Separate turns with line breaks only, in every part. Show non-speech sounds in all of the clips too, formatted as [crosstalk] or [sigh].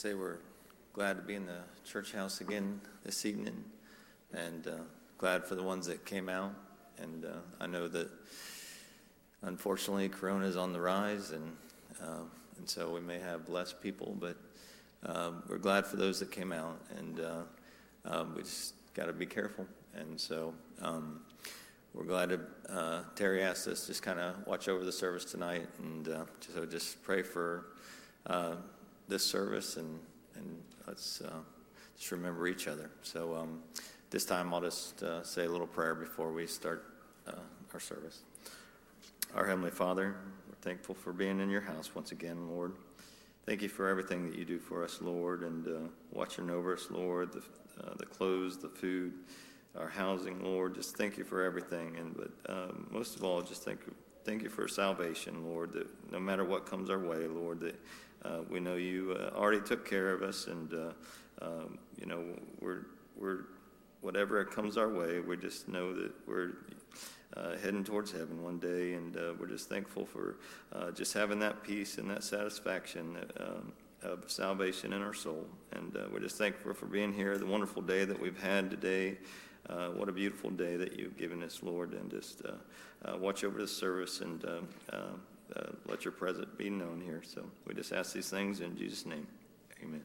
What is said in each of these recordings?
say we're glad to be in the church house again this evening, and uh, glad for the ones that came out. And uh, I know that unfortunately Corona is on the rise, and uh, and so we may have less people, but um, we're glad for those that came out, and uh, um, we just got to be careful. And so um, we're glad to. Uh, Terry asked us just kind of watch over the service tonight, and uh, so just pray for this service and, and let's uh, just remember each other. So um, this time I'll just uh, say a little prayer before we start uh, our service. Our Heavenly Father, we're thankful for being in your house once again, Lord. Thank you for everything that you do for us, Lord, and uh, watching over us, Lord, the, uh, the clothes, the food, our housing, Lord. Just thank you for everything. And but most of all, just thank thank you for salvation, Lord. That no matter what comes our way, Lord, that uh, we know you uh, already took care of us, and uh, um, you know we're we're whatever comes our way, we just know that we're uh, heading towards heaven one day, and uh, we're just thankful for uh, just having that peace and that satisfaction um, of salvation in our soul. And we're just thankful for being here, the wonderful day that we've had today. what a beautiful day that you've given us, Lord, and just watch over the service and um, uh, let your presence be known here. So we just ask these things in Jesus' name. Amen.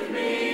with
me.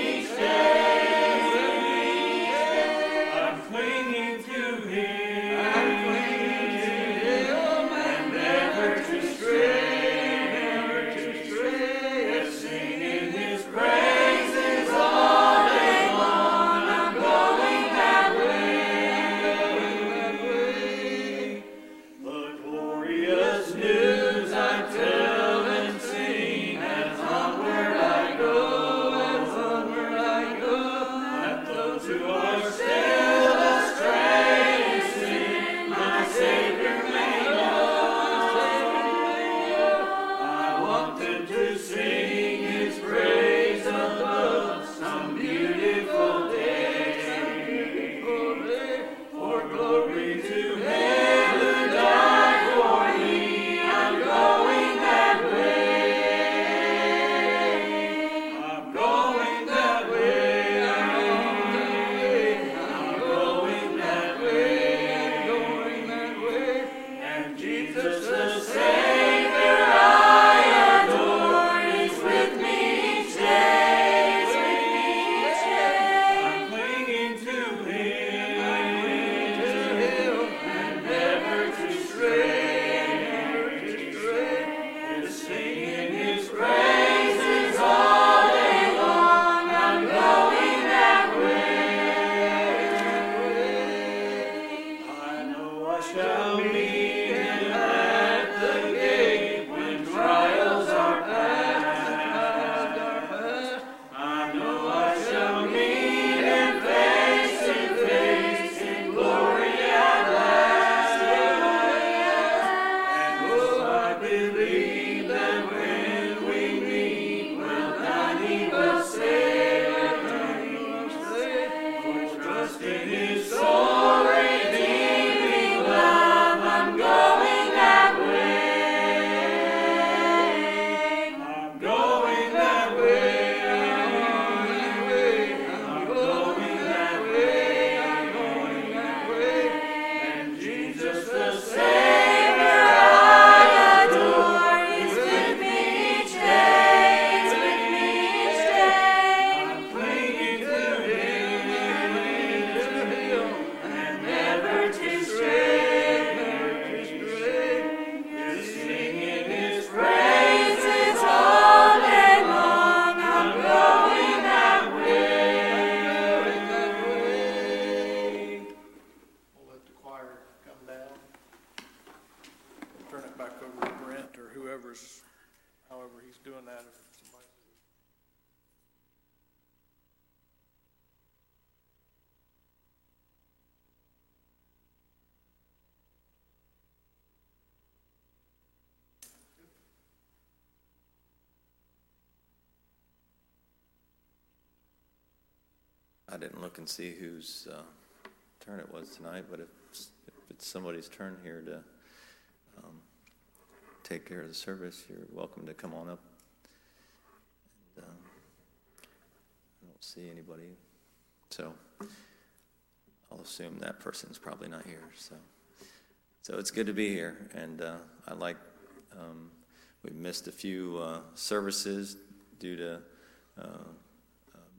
Didn't look and see whose uh, turn it was tonight, but if, if it's somebody's turn here to um, take care of the service, you're welcome to come on up. And, um, I don't see anybody, so I'll assume that person's probably not here. So, so it's good to be here, and uh, I like. Um, we missed a few uh, services due to.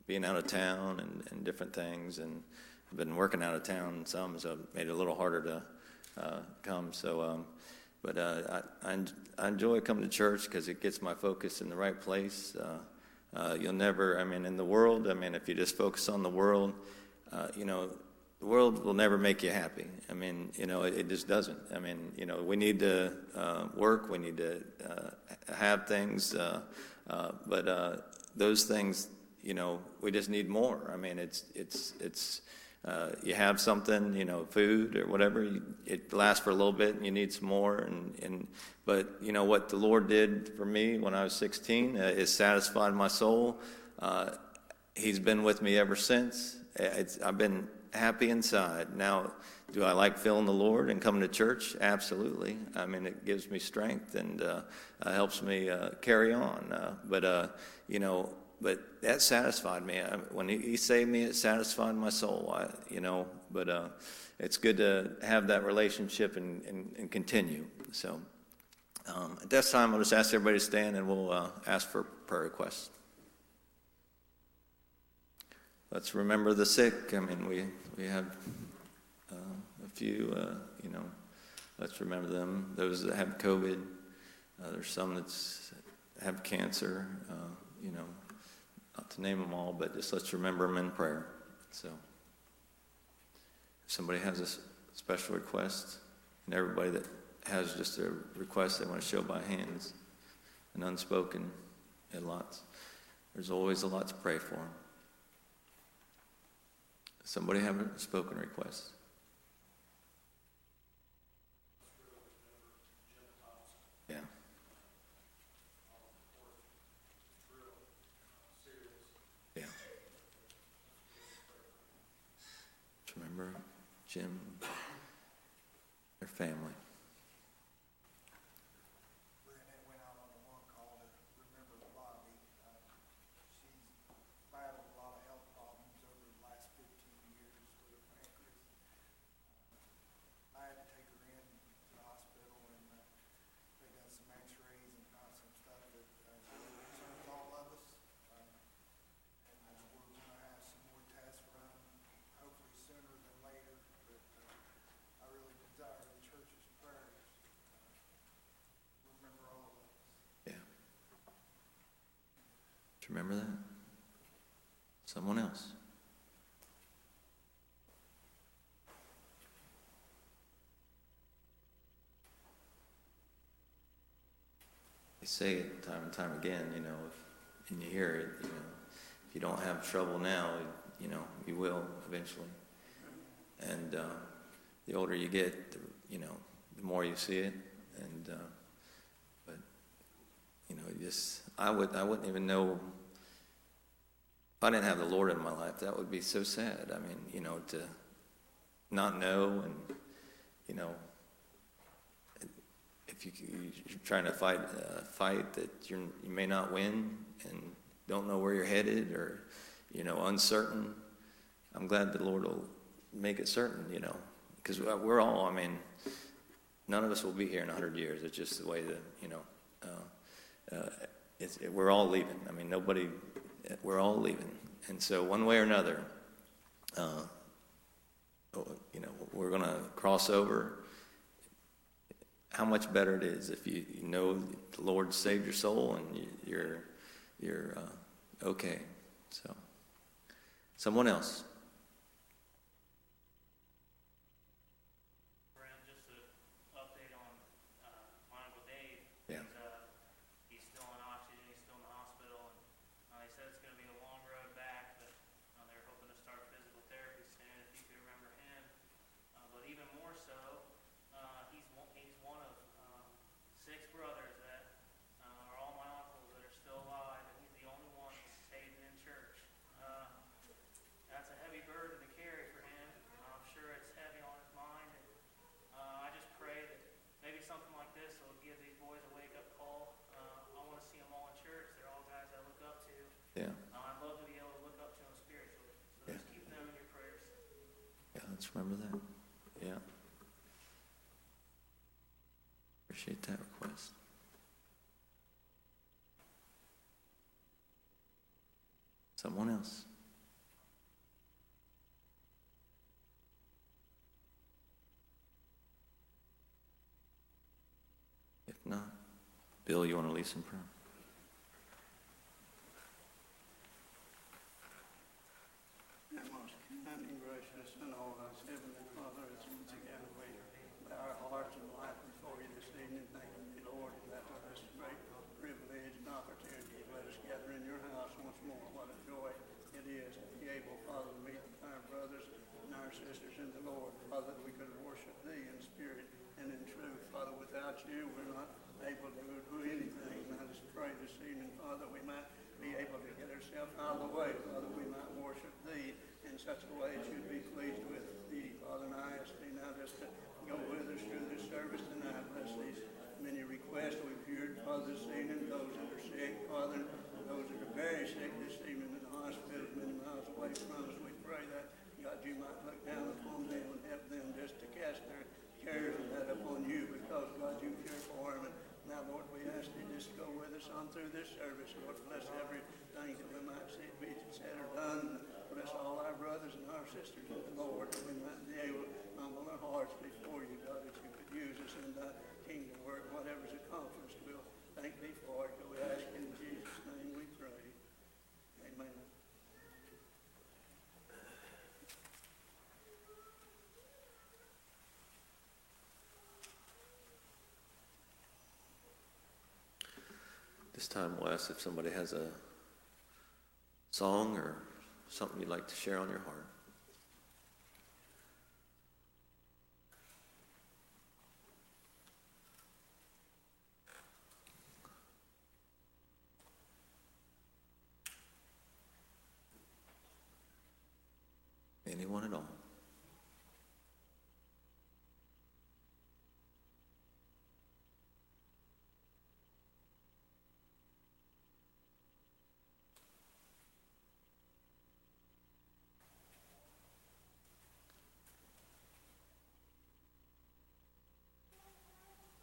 Being out of town and, and different things, and I've been working out of town some, so it made it a little harder to uh, come. So, um, but uh, I, I, enjoy coming to church because it gets my focus in the right place. Uh, uh, you'll never, I mean, in the world, I mean, if you just focus on the world, uh, you know, the world will never make you happy. I mean, you know, it, it just doesn't. I mean, you know, we need to uh, work, we need to uh, have things, uh, uh, but those things you know, we just need more. I mean, it's it's it's uh, you have something, you know, food or whatever, you, it lasts for a little bit, and you need some more. And and but you know what the Lord did for me when I was 16 uh, is satisfied my soul. Uh, he's been with me ever since. It's, I've been happy inside. Now, do I like feeling the Lord and coming to church? Absolutely. I mean, it gives me strength and uh, uh, helps me uh, carry on. Uh, but, uh, you know, but that satisfied me. I, when he, he, saved me, it satisfied my soul. I, you know, but uh, it's good to have that relationship and, and, and continue. So um, at this time, I'll just ask everybody to stand and we'll uh, ask for prayer requests. Let's remember the sick. I mean, we we have uh, a few. Uh, you know, let's remember them. Those that have COVID. Uh, there's some that have cancer. Uh, you know, not to name them all, but just let's remember them in prayer. So, if somebody has a special request, and everybody that has just a request they want to show by hands and unspoken, and lots, there's always a lot to pray for. Somebody have a spoken request? Jim, their family. You remember that? Someone else. They say it time and time again, you know, if, and you hear it, you know, if you don't have trouble now, you know, you will eventually. And uh, the older you get, the, you know, the more you see it. And, uh, but, you know, just, I would, I wouldn't even know if I didn't have the Lord in my life, that would be so sad. I mean, you know, to not know and, you know, if you, are trying to fight a fight that you you may not win and don't know where you're headed or, you know, uncertain, I'm glad the Lord will make it certain, you know, because we're all, I mean, none of us will be here in 100 years. It's just the way that, you know, uh, uh, it, we're all leaving. I mean, nobody we're all leaving. And so, one way or another, uh, you know, we're going to cross over. How much better it is if you, you know the Lord saved your soul and you, are you're uh, okay. So, someone else. Yeah,
oh, I'd love to be able to look up to him spiritually. So
Yeah.
just keep them in your prayers.
yeah, let's remember that. Yeah. Appreciate that request. Someone else? If not, Bill, you want to lead some prayer?
Our most kind and gracious and all us, Heavenly Father, as once again we bow our hearts and life before you this evening, thanking you, Lord, that for this great privilege and opportunity. Let us gather in your house once more. What a joy it is to be able, Father, to meet our brothers and our sisters in the Lord. Father, that we could worship thee in spirit and in truth. Father, without you, we're not able to do anything. And I just pray this evening, Father, we might be able to get ourselves out of the way, Father, we might worship thee in such a way that you'd be pleased with thee, Father. And I ask thee now just to go with us through this service tonight. Bless these many requests we've heard, Father, this evening, those that are sick, Father, those that are very sick this evening in the hospital, many miles away from us. We pray that, God, you might look down upon them and help them just to cast their cares and that upon you, because, God, you care for them. And now, Lord, we ask you just to go with us on through this service. Lord, bless everything that we might see be said or done. Bless all our brothers and our sisters in the Lord, that we might be able to humble our hearts before you, God, that you could use us in thy kingdom work, whatever's accomplished. We'll thank thee for it. We ask in Jesus' name we pray. Amen.
Time we'll ask if somebody has a song or something you'd like to share on your heart. Anyone at all?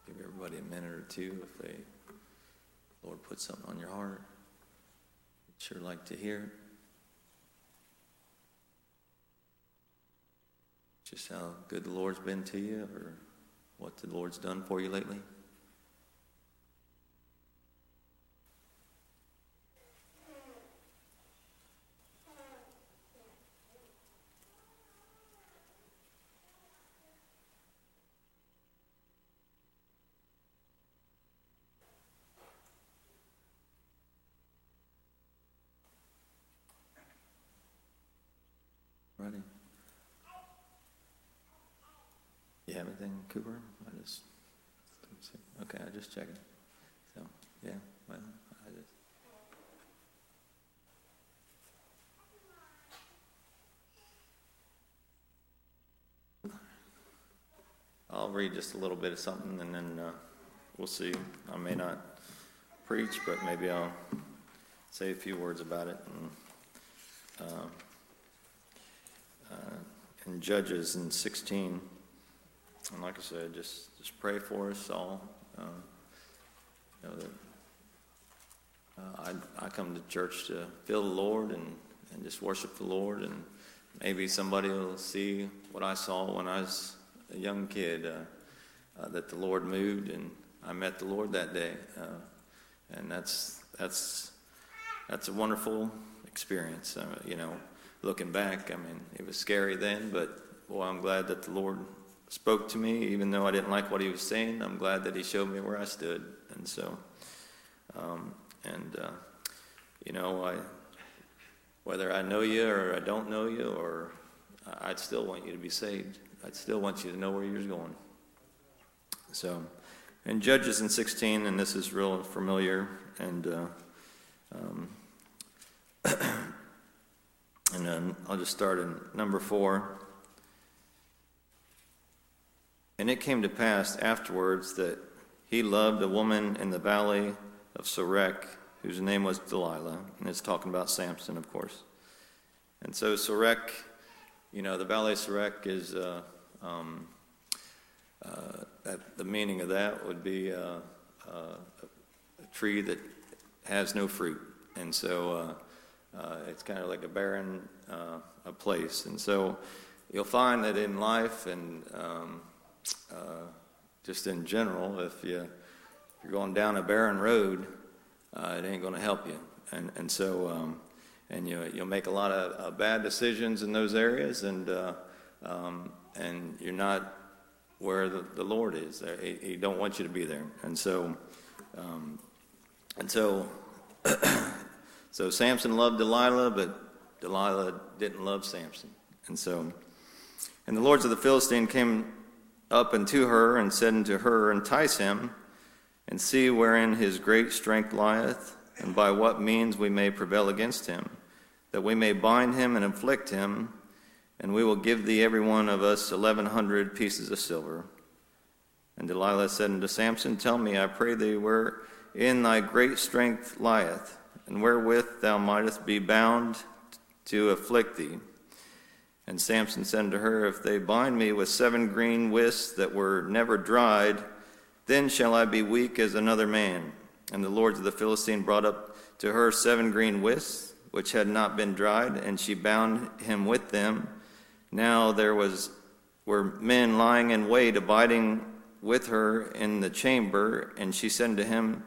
Give two if they, Lord, put something on your heart. You'd sure like to hear. Just how good the Lord's been to you or what the Lord's done for you lately. Ready? You I just Okay, I just checking. So yeah, well, I just. I'll read just a little bit of something and then uh, we'll see. I may not preach, but maybe I'll say a few words about it. And, uh, uh, in Judges in 16, and like I said, just, just pray for us all. Uh, you know, that, uh, I, I come to church to feel the Lord and, and just worship the Lord, and maybe somebody will see what I saw when I was a young kid, uh, uh, that the Lord moved, and I met the Lord that day, uh, and that's that's that's a wonderful experience. Uh, you know, looking back, I mean, it was scary then, but boy, I'm glad that the Lord spoke to me, even though I didn't like what He was saying. I'm glad that He showed me where I stood, and so, um, and uh, you know, I whether I know you or I don't know you, or I'd still want you to be saved. I'd still want you to know where you're going. So, in Judges in 16, and this is real familiar, and uh, um, [clears throat] and then I'll just start in number four. And it came to pass afterwards that he loved a woman in the valley of Sorek whose name was Delilah. And it's talking about Samson, of course. And so Sorek, you know, the Valley of Sorek is, uh, um, uh, that, the meaning of that would be uh, uh, a tree that has no fruit. And so uh, uh, it's kind of like a barren uh, a place. And so you'll find that in life and um, uh, just in general, if, you, if you're going down a barren road, uh, it ain't going to help you. And, and so, um, and you, you'll make a lot of uh, bad decisions in those areas, and, uh, um, and you're not where the, the Lord is. He, he don't want you to be there. And so, um, and so, [clears throat] so Samson loved Delilah, but Delilah didn't love Samson. And so, and the lords of the Philistine came up unto her and said unto her, Entice him, and see wherein his great strength lieth, and by what means we may prevail against him, that we may bind him and afflict him, and we will give thee every one of us eleven hundred pieces of silver. And Delilah said unto Samson, Tell me, I pray thee, wherein thy great strength lieth, and wherewith thou mightest be bound to afflict thee. And Samson said unto her, If they bind me with seven green withs that were never dried, then shall I be weak as another man. And the lords of the Philistine brought up to her seven green withs, which had not been dried, and she bound him with them. Now there was were men lying in wait, abiding with her in the chamber, and she said to him,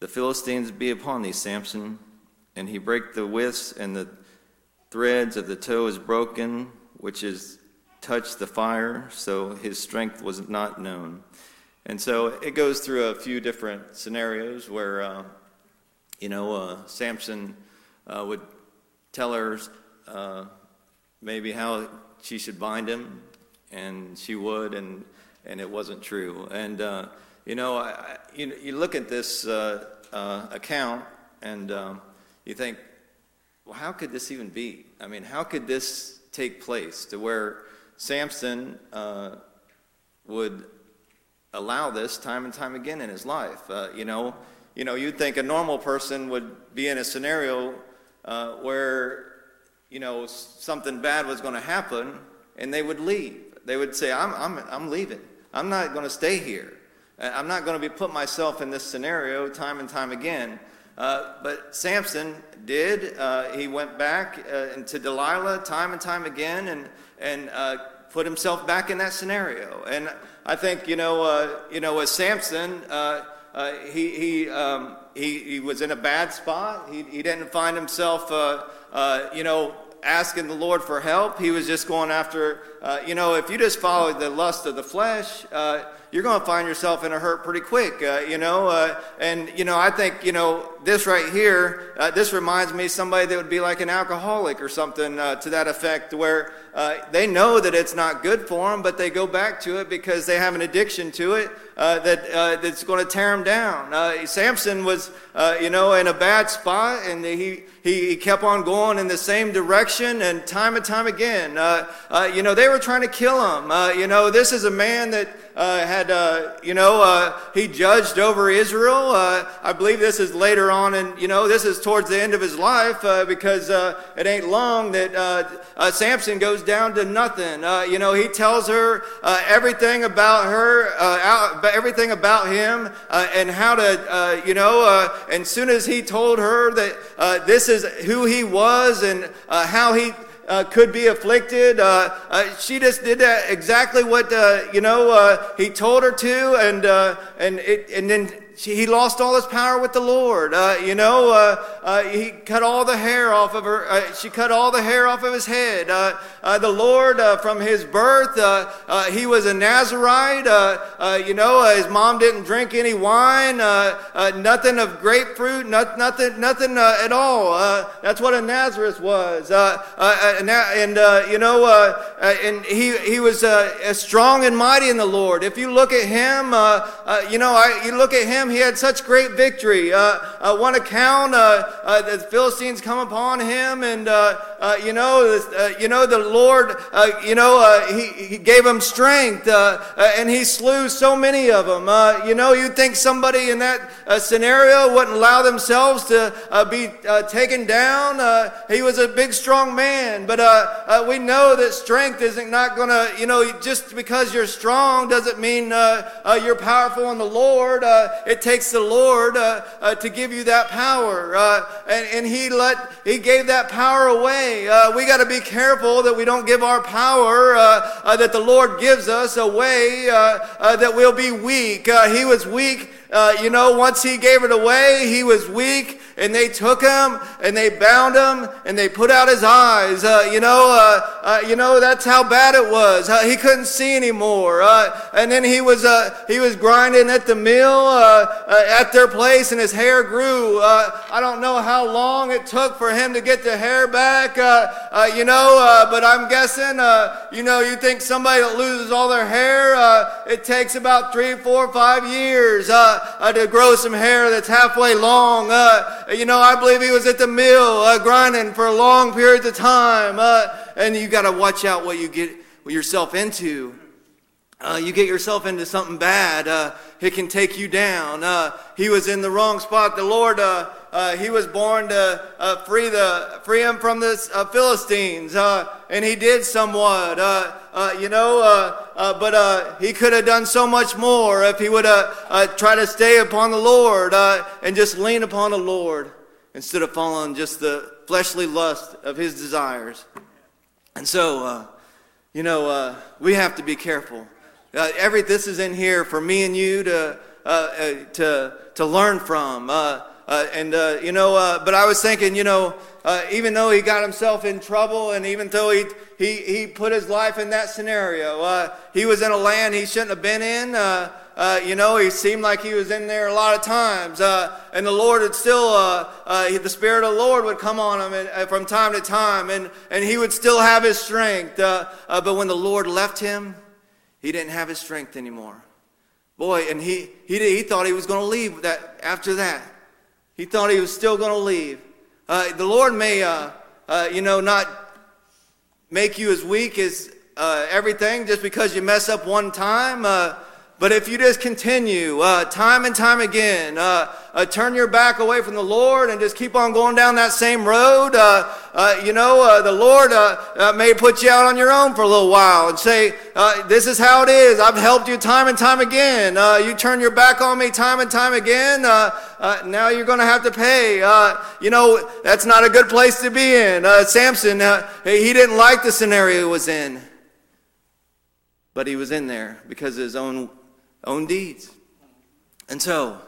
The Philistines be upon thee, Samson. And he brake the withs, and the threads of the tow is broken, which is touched the fire, so his strength was not known. And so it goes through a few different scenarios where, uh, you know, uh, Samson uh, would tell her uh, maybe how she should bind him, and she would, and, and it wasn't true. And, uh, you know, I, you, you look at this uh, account, and um, you think, well, how could this even be? I mean, how could this take place to where Samson uh, would allow this time and time again in his life? Uh, you know, you know, you'd think a normal person would be in a scenario uh, where you know something bad was going to happen, and they would leave. They would say, "I'm, I'm, I'm leaving. I'm not going to stay here. I'm not going to be put myself in this scenario time and time again." Uh, but Samson did. Uh, he went back uh, to Delilah time and time again and, and uh, put himself back in that scenario. And I think, you know, uh, you know with Samson, he, he, um, he, he was in a bad spot. He, he didn't find himself, you know, asking the Lord for help. He was just going after, you know, if you just follow the lust of the flesh, you're going to find yourself in a hurt pretty quick, uh, you know. Uh, and, you know, I think, you know, this right here, uh, this reminds me somebody that would be like an alcoholic or something uh, to that effect, where uh, they know that it's not good for them, but they go back to it because they have an addiction to it uh, that that's going to tear them down. Samson was, you know, in a bad spot, and he, he, he kept on going in the same direction, and time and time again, you know, they were trying to kill him. you know, this is a man that uh, had, uh, you know, uh, he judged over Israel. Uh, I believe this is later on, and, you know, this is towards the end of his life uh, because uh, it ain't long that Samson goes down to nothing. you know, he tells her everything about her, out, everything about him, and how to, you know, and soon as he told her that this is who he was and how he uh, could be afflicted. Uh, uh, she just did that exactly what uh, you know uh, he told her to, and uh, and it, and then she, he lost all his power with the Lord. Uh, you know, he cut all the hair off of her. She cut all the hair off of his head. Uh, uh, the Lord, from his birth, he was a Nazarite. you know, his mom didn't drink any wine, nothing of grapefruit, not, nothing, nothing at all. that's what a Nazareth was. and, you know, and he he was strong and mighty in the Lord. If you look at him, you know, I, you look at him he had such great victory. Uh, uh, one account, uh, uh, the Philistines come upon him, and uh, uh, you know, uh, you know, the Lord, uh, you know, uh, he, he gave him strength, uh, uh, and he slew so many of them. Uh, you know, you'd think somebody in that uh, scenario wouldn't allow themselves to be taken down. He was a big, strong man, but we know that strength isn't not going to, you know, just because you're strong doesn't mean you're powerful in the Lord. It takes the Lord to give you that power, and, and He let He gave that power away. We got to be careful that we don't give our power uh, uh, that the Lord gives us away. Uh, uh, that we'll be weak. He was weak. Uh, you know, once he gave it away, he was weak, and they took him and they bound him and they put out his eyes. Uh, you know, uh, uh, you know that's how bad it was. Uh, he couldn't see anymore, uh, and then he was he was grinding at the mill at their place, and his hair grew. Uh, I don't know how long it took for him to get the hair back. You know, uh, but I'm guessing. Uh, you know, you think somebody that loses all their hair, uh, it takes about three, four, five years. Uh, uh, to grow some hair that's halfway long. Uh, you know, I believe he was at the mill uh, grinding for long periods of time. Uh, and you got to watch out what you get yourself into. Uh, you get yourself into something bad, uh, it can take you down. Uh, he was in the wrong spot. The Lord, uh, uh, he was born to uh, free the free him from the Philistines, uh, and he did somewhat. You know, but uh, he could have done so much more if he would try to stay upon the Lord uh, and just lean upon the Lord instead of following just the fleshly lust of his desires. And so, uh, you know, uh, we have to be careful. Uh, every this is in here for me and you to uh, uh, to to learn from. Uh, uh, and uh, you know, uh, but I was thinking, you know, uh, even though he got himself in trouble, and even though he he he put his life in that scenario, uh, he was in a land he shouldn't have been in. Uh, uh, you know, he seemed like he was in there a lot of times, uh, and the Lord would still, the Spirit of the Lord would come on him and, from time to time, and, and he would still have his strength. But when the Lord left him, he didn't have his strength anymore. Boy, and he, he, did, he thought he was going to leave that, after that. He thought he was still going to leave. Uh, the Lord may, uh, uh, you know, not make you as weak as uh, everything just because you mess up one time. But if you just continue uh, time and time again, uh, uh, turn your back away from the Lord and just keep on going down that same road, uh, uh, you know, uh, the Lord may put you out on your own for a little while and say, This is how it is. I've helped you time and time again. Uh, you turn your back on me time and time again. Now you're going to have to pay. Uh, you know, that's not a good place to be in. Uh, Samson, he didn't like the scenario he was in, but he was in there because of his own own deeds. And so,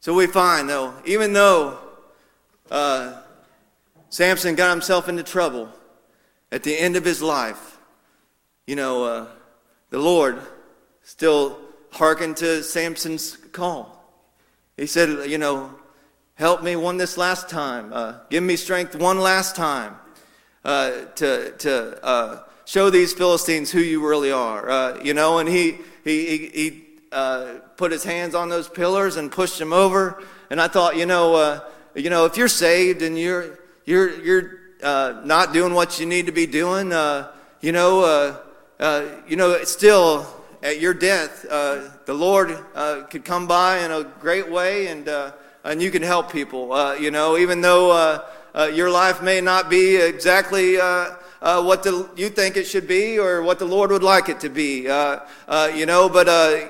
so we find though, even though uh, Samson got himself into trouble at the end of his life, you know, uh, the Lord still hearkened to Samson's call. He said, you know, help me one this last time. Uh, give me strength one last time uh, to, to uh, show these Philistines who you really are. Uh, you know, and he, he, he, he uh, put his hands on those pillars and pushed them over. And I thought, you know, uh, you know, if you're saved and you're, you're, you're uh, not doing what you need to be doing, uh, you know, uh, uh, you know, it's still at your death, the Lord could come by in a great way and, and you can help people. You know, even though your life may not be exactly uh, what the, you think it should be or what the Lord would like it to be. Uh, uh, you know, but uh,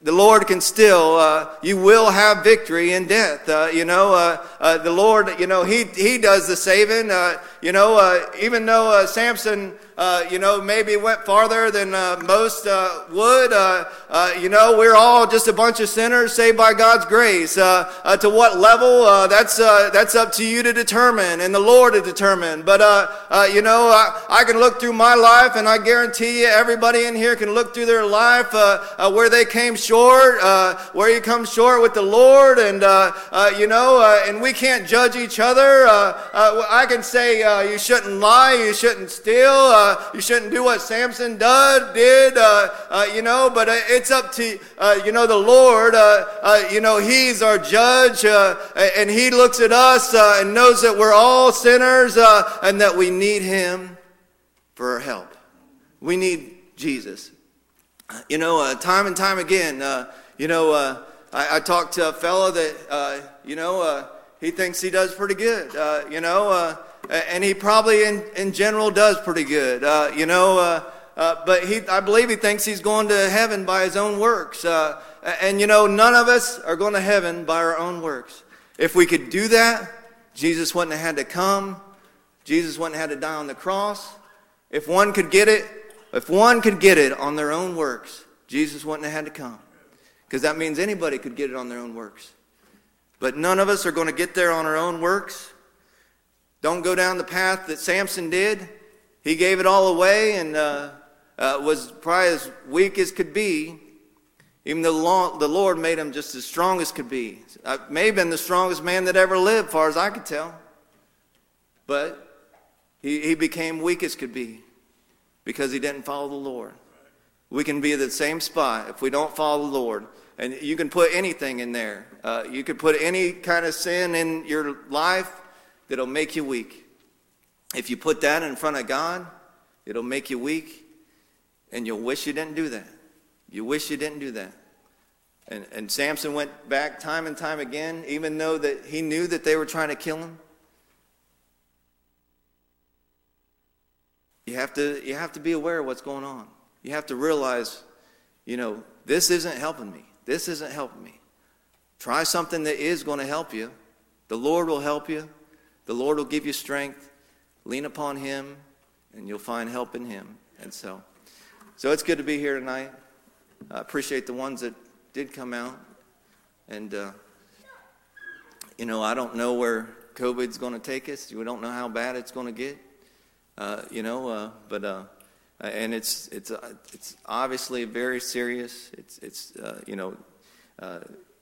the Lord can still, uh, you will have victory in death. Uh, you know, uh, the Lord, you know, He, he does the saving. Uh, you know, uh, even though uh, Samson, uh, you know, maybe went farther than uh, most uh, would, uh, uh, you know, we're all just a bunch of sinners saved by God's grace. To what level, that's, that's up to you to determine and the Lord to determine. But, you know, I, I can look through my life and I guarantee you everybody in here can look through their life where they came short, where you come short with the Lord. And, you know, and we we can't judge each other. Uh, uh, I can say uh, you shouldn't lie, you shouldn't steal, uh, you shouldn't do what Samson did, did uh, uh, you know, but it's up to, you know, the Lord. You know, He's our judge, and He looks at us and knows that we're all sinners and that we need Him for our help. We need Jesus. You know, time and time again, you know, I, I talked to a fellow that, uh, you know, uh, he thinks he does pretty good, uh, you know, uh, and he probably in, in general does pretty good, uh, you know, uh, uh, but he, I believe he thinks he's going to heaven by his own works. Uh, and, you know, none of us are going to heaven by our own works. If we could do that, Jesus wouldn't have had to come. Jesus wouldn't have had to die on the cross. If one could get it, if one could get it on their own works, Jesus wouldn't have had to come. Because that means anybody could get it on their own works. But none of us are going to get there on our own works. Don't go down the path that Samson did. He gave it all away and uh, uh, was probably as weak as could be, even though the Lord- made him just as strong as could be. Uh, may have been the strongest man that ever lived, far as I could tell. But he, he became weak as could be because he didn't follow the Lord. We can be at the same spot if we don't follow the Lord. And you can put anything in there. Uh, you could put any kind of sin in your life that'll make you weak. If you put that in front of God, it'll make you weak, and you'll wish you didn't do that. You wish you didn't do that. And, and Samson went back time and time again, even though that he knew that they were trying to kill him. You have to, you have to be aware of what's going on. You have to realize, you know, this isn't helping me. This isn't helping me. Try something that is going to help you. The Lord will help you. The Lord will give you strength. Lean upon Him, and you'll find help in Him. And so, so it's good to be here tonight. I appreciate the ones that did come out. And, uh, you know, I don't know where COVID's going to take us. We don't know how bad it's going to get. Uh, you know, uh, but uh, and it's it's uh, it's obviously very serious. It's it's uh, you know uh,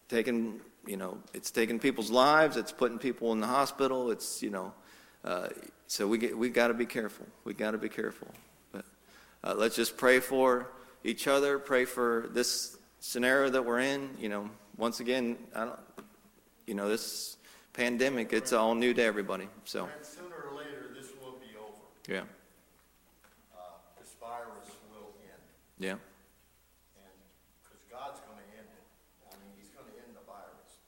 taking you know it's taking people's lives. It's putting people in the hospital. It's you know uh, so we get we got to be careful. We got to be careful. But uh, let's just pray for each other. Pray for this scenario that we're in. You know, once again, I don't, you know this pandemic. It's all new to everybody. So
And sooner or later, this will be over.
yeah,
Uh, This virus will end,
yeah.
and, because God's going to end it. I mean, he's going to end the virus.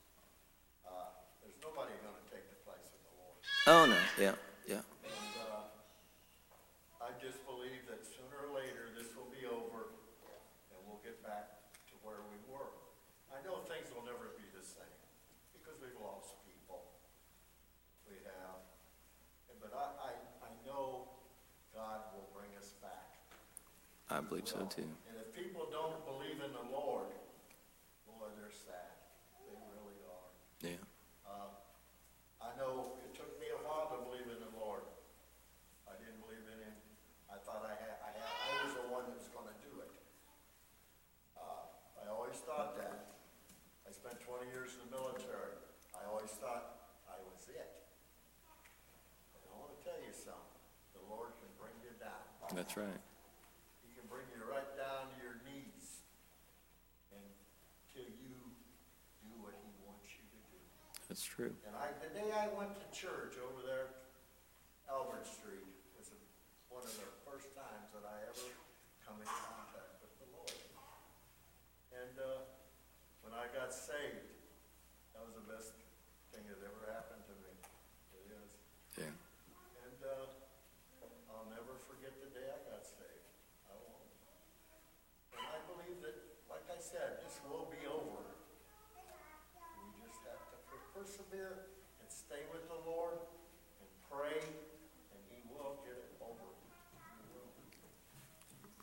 Uh, There's nobody going to take the place of the Lord.
Oh no, yeah, yeah.
And uh, I just believe that sooner or later, this will be over, and we'll get back to where we were. I know things will never be the same, because we've lost people. We have. But I, I, I know God will bring us back.
I believe so too.
And if people don't believe in the Lord, boy, they're sad. They really are.
Yeah,
Uh, I know it took me a while to believe in the Lord. I didn't believe in Him. I thought I had, I had, I was the one that was gonna do it. Uh, I always thought that. I spent twenty years in the military. I always thought I was it. And I wanna tell you something. The Lord can bring you down.
that's right.
He can bring you right down to your knees until you do what he wants you to do.
That's true.
And I, the day I went to church over there, Albert Street, was one of the first times that I ever come in contact with the Lord. And, uh, when I got saved, that was the best thing that ever happened to me. It is.
Yeah.
And uh, I'll never forget the day I got saved. I won't. And I believe that, like I said, this will be over. We just have to per- persevere and stay with the Lord and pray, and He will get it over. He will.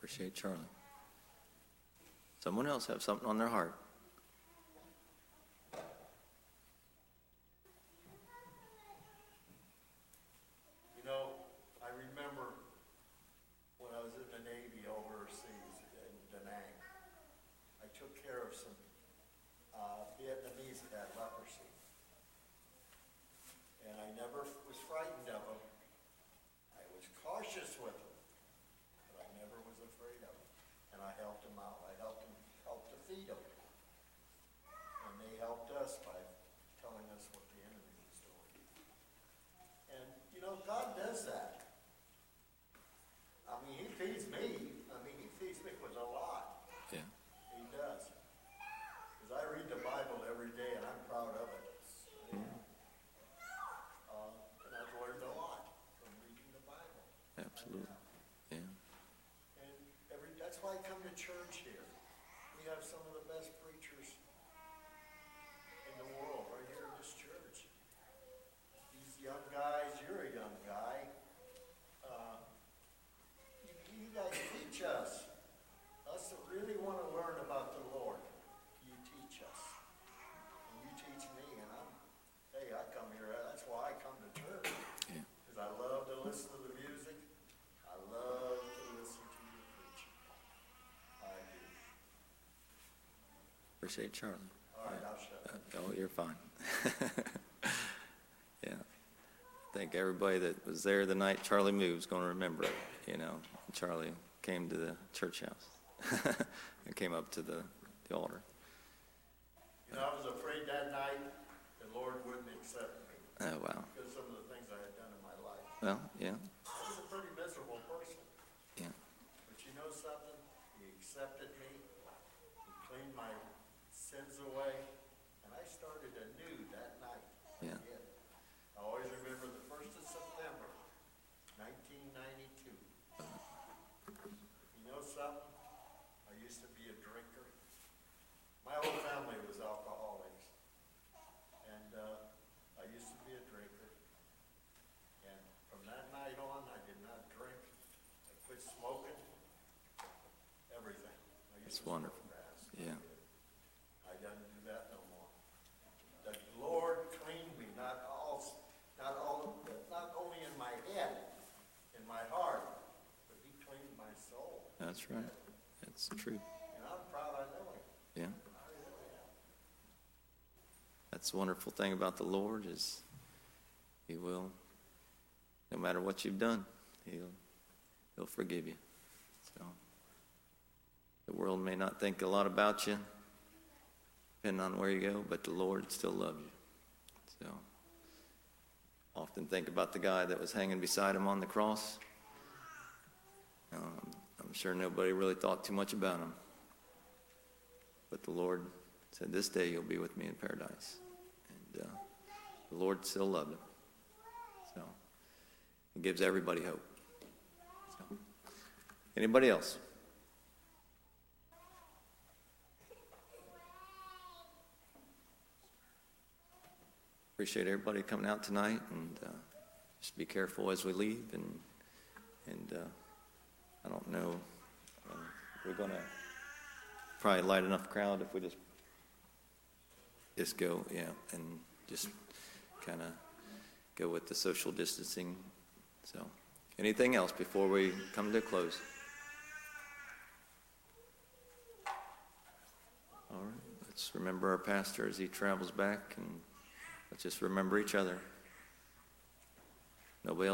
Appreciate Charlie. Someone else have something on their heart.
You know, I remember when I was in the Navy overseas in Da Nang, I took care of some uh, Vietnamese that had leprosy. helped them out. I helped them, helped to feed them. And they helped us by telling us what the enemy was doing. And, you know, God does that. I mean, he feeds me. I mean, he feeds me with a lot.
Yeah.
He does. Because I read the Bible every day and I'm proud of it. Uh, and I've learned a lot from reading the Bible.
Absolutely. Yeah.
And every, that's why I come to church here. We have some of the best preachers in the world right here in this church. These young guys, you're a young guy. Uh, you, you guys teach us. Us that really want to learn about the Lord, you teach us. And you teach me, and I'm, hey, I come here, that's why I come to church.
Yeah.
Because I love to listen to the music. I love to listen to you preach. I do.
Appreciate Charlie.
All right, I'll shut up.
Uh, Oh, you're fine. [laughs] yeah. I think everybody that was there the night Charlie moved is going to remember it. You know, Charlie came to the church house [laughs] and came up to the, the altar.
You know, I was afraid that night the Lord wouldn't accept me
Oh, wow.
because some of the things I had done in my life.
Well, yeah.
I was a pretty miserable person.
Yeah.
But you know something? He accepted me. He cleaned my sins away. And I started anew that night. I
Yeah.
I always remember the first of September, nineteen ninety-two. You know something? I used to be a drinker. My whole family was alcoholics. And, uh, I used to be a drinker. And from that night on, I did not drink. I quit smoking. Everything. I used
That's wonderful.
grass.
Yeah.
I doesn't do that no more. The Lord cleaned me, not all, not all, not only in my head, in my heart, but He cleaned my soul.
That's right. That's true. Yeah. That's the wonderful thing about the Lord is He will, no matter what you've done, He'll He'll forgive you. So the world may not think a lot about you, depending on where you go, but the Lord still loves you. So often think about the guy that was hanging beside him on the cross. Um, sure nobody really thought too much about him. But the Lord said, This day you'll be with me in paradise. And uh, the Lord still loved him. So it gives everybody hope. So, anybody else? Appreciate everybody coming out tonight, and uh, just be careful as we leave. And and uh, I don't know, um, we're gonna probably light enough crowd if we just just go, yeah, and just kind of go with the social distancing. So, anything else before we come to a close? All right, let's remember our pastor as he travels back, and let's just remember each other. Nobody else.